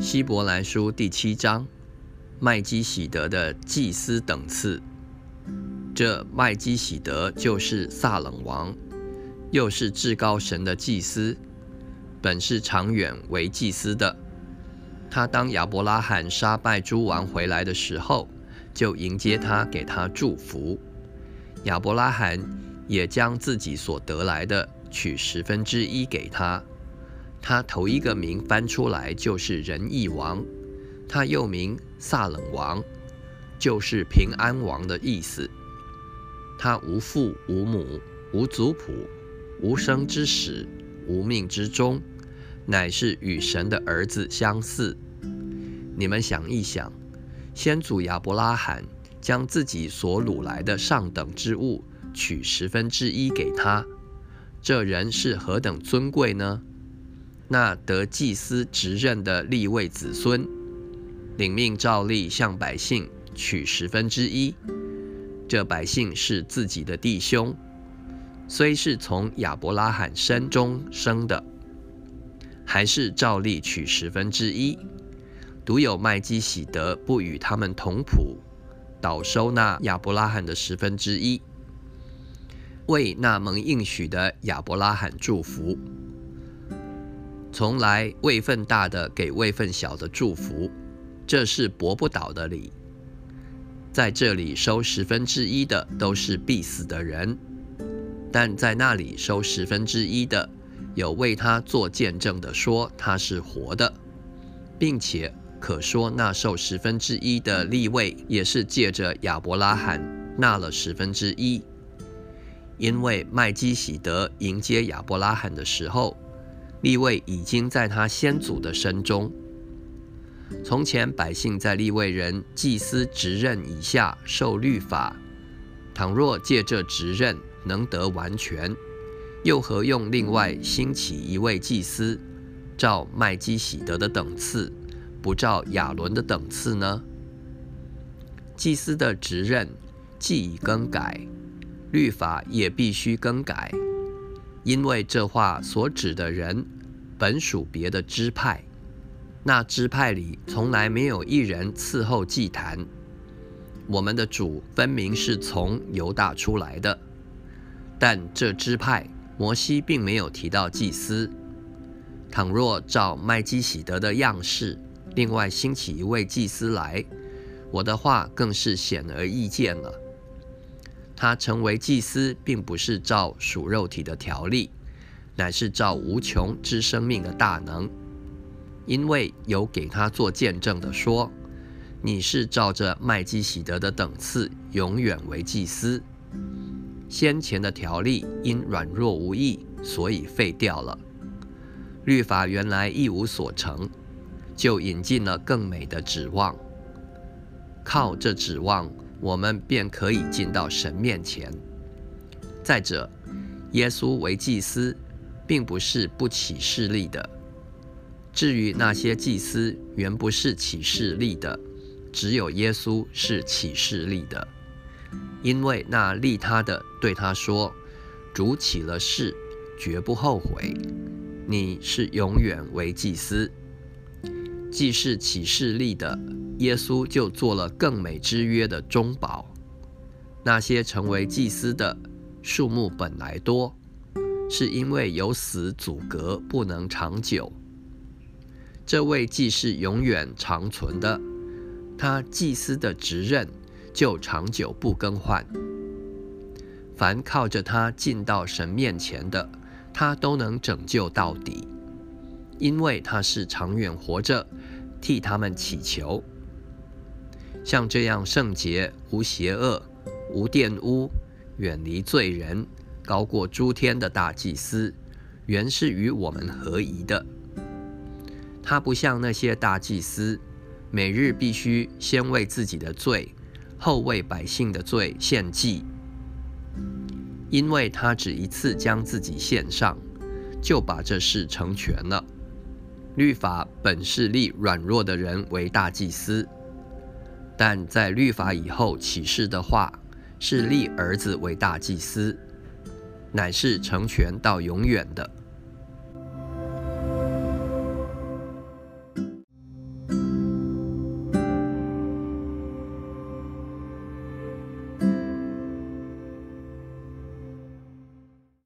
希伯来书第七章，麦基喜德的祭司等次。这麦基喜德就是撒冷王，又是至高神的祭司，本是长远为祭司的。他当亚伯拉罕杀败诸王回来的时候，就迎接他，给他祝福。亚伯拉罕也将自己所得来的取十分之一给他。他头一个名翻出来就是仁义王，他又名撒冷王，就是平安王的意思。他无父无母，无族谱，无生之始，无命之终，乃是与神的儿子相似。你们想一想，先祖亚伯拉罕将自己所掳来的上等之物取十分之一给他，这人是何等尊贵呢？那得祭司职任的立位子孙，领命照例向百姓取十分之一。这百姓是自己的弟兄，虽是从亚伯拉罕身中生的，还是照例取十分之一。独有麦基喜德不与他们同谱，倒收那亚伯拉罕的十分之一，为那蒙应许的亚伯拉罕祝福。从来位份大的给位份小的祝福，这是驳不倒的理。在这里收十分之一的都是必死的人，但在那里收十分之一的，有为他做见证的说他是活的，并且可说那受十分之一的立位也是借着亚伯拉罕纳了十分之一，因为麦基喜德迎接亚伯拉罕的时候。立位已经在他先祖的身中。从前百姓在立位人祭司职任以下受律法，倘若借这职任能得完全，又何用另外兴起一位祭司，照麦基喜德的等次，不照亚伦的等次呢？祭司的职任既已更改，律法也必须更改。因为这话所指的人，本属别的支派，那支派里从来没有一人伺候祭坛。我们的主分明是从犹大出来的，但这支派摩西并没有提到祭司。倘若照麦基喜德的样式，另外兴起一位祭司来，我的话更是显而易见了。他成为祭司，并不是照属肉体的条例，乃是照无穷之生命的大能。因为有给他做见证的说：“你是照着麦基喜德的等次，永远为祭司。”先前的条例因软弱无益，所以废掉了。律法原来一无所成，就引进了更美的指望。靠这指望。我们便可以进到神面前。再者，耶稣为祭司，并不是不起势力的。至于那些祭司，原不是起势力的，只有耶稣是起势力的。因为那立他的对他说：“主起了誓，绝不后悔。你是永远为祭司。”既是起势力的。耶稣就做了更美之约的中保。那些成为祭司的数目本来多，是因为有死阻隔，不能长久。这位既是永远长存的，他祭司的职任就长久不更换。凡靠着他进到神面前的，他都能拯救到底，因为他是长远活着，替他们祈求。像这样圣洁、无邪恶、无玷污、远离罪人、高过诸天的大祭司，原是与我们合宜的。他不像那些大祭司，每日必须先为自己的罪，后为百姓的罪献祭，因为他只一次将自己献上，就把这事成全了。律法本是立软弱的人为大祭司。但在律法以后启示的话，是立儿子为大祭司，乃是成全到永远的。